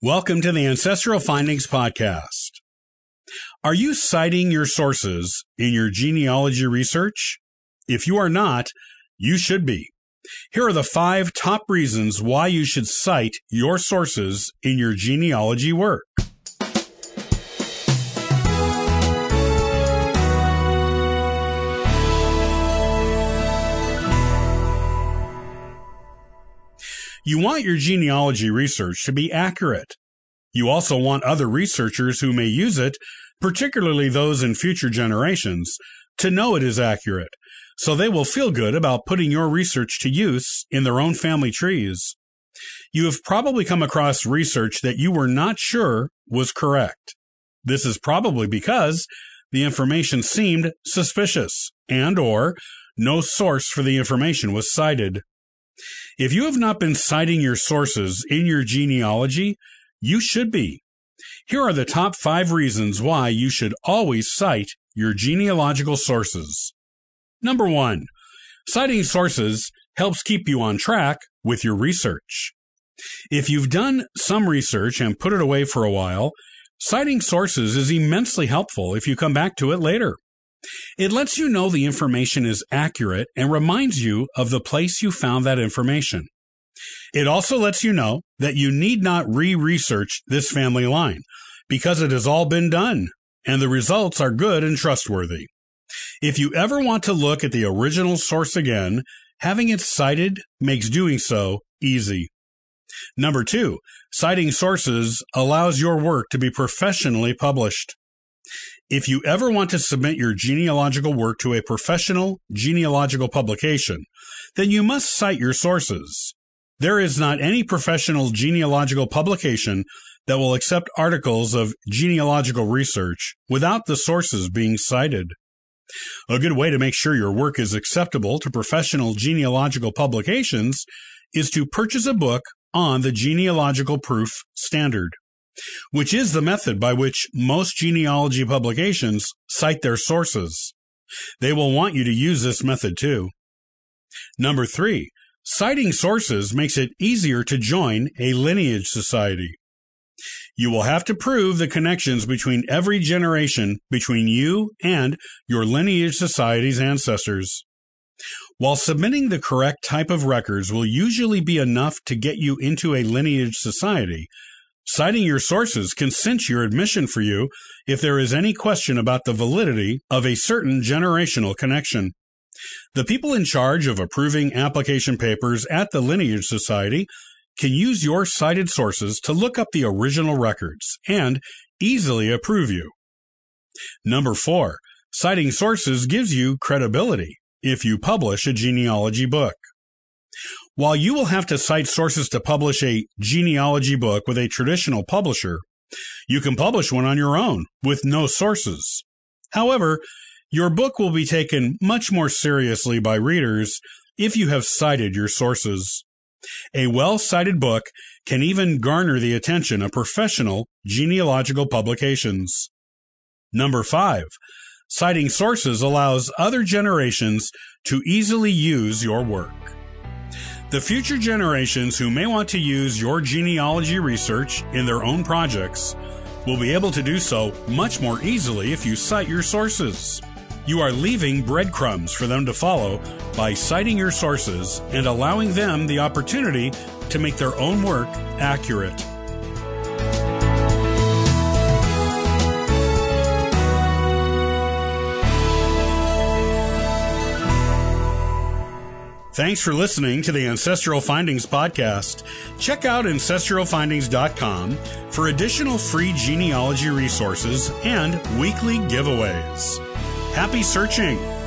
Welcome to the Ancestral Findings Podcast. Are you citing your sources in your genealogy research? If you are not, you should be. Here are the five top reasons why you should cite your sources in your genealogy work. You want your genealogy research to be accurate. You also want other researchers who may use it, particularly those in future generations, to know it is accurate, so they will feel good about putting your research to use in their own family trees. You have probably come across research that you were not sure was correct. This is probably because the information seemed suspicious and or no source for the information was cited. If you have not been citing your sources in your genealogy, you should be. Here are the top five reasons why you should always cite your genealogical sources. Number one, citing sources helps keep you on track with your research. If you've done some research and put it away for a while, citing sources is immensely helpful if you come back to it later. It lets you know the information is accurate and reminds you of the place you found that information. It also lets you know that you need not re-research this family line because it has all been done and the results are good and trustworthy. If you ever want to look at the original source again, having it cited makes doing so easy. Number two, citing sources allows your work to be professionally published. If you ever want to submit your genealogical work to a professional genealogical publication, then you must cite your sources. There is not any professional genealogical publication that will accept articles of genealogical research without the sources being cited. A good way to make sure your work is acceptable to professional genealogical publications is to purchase a book on the genealogical proof standard which is the method by which most genealogy publications cite their sources. They will want you to use this method too. Number three, citing sources makes it easier to join a lineage society. You will have to prove the connections between every generation between you and your lineage society's ancestors. While submitting the correct type of records will usually be enough to get you into a lineage society, Citing your sources can cinch your admission for you if there is any question about the validity of a certain generational connection. The people in charge of approving application papers at the Lineage Society can use your cited sources to look up the original records and easily approve you. Number four, citing sources gives you credibility if you publish a genealogy book. While you will have to cite sources to publish a genealogy book with a traditional publisher, you can publish one on your own with no sources. However, your book will be taken much more seriously by readers if you have cited your sources. A well cited book can even garner the attention of professional genealogical publications. Number five, citing sources allows other generations to easily use your work. The future generations who may want to use your genealogy research in their own projects will be able to do so much more easily if you cite your sources. You are leaving breadcrumbs for them to follow by citing your sources and allowing them the opportunity to make their own work accurate. Thanks for listening to the Ancestral Findings podcast. Check out ancestralfindings.com for additional free genealogy resources and weekly giveaways. Happy searching!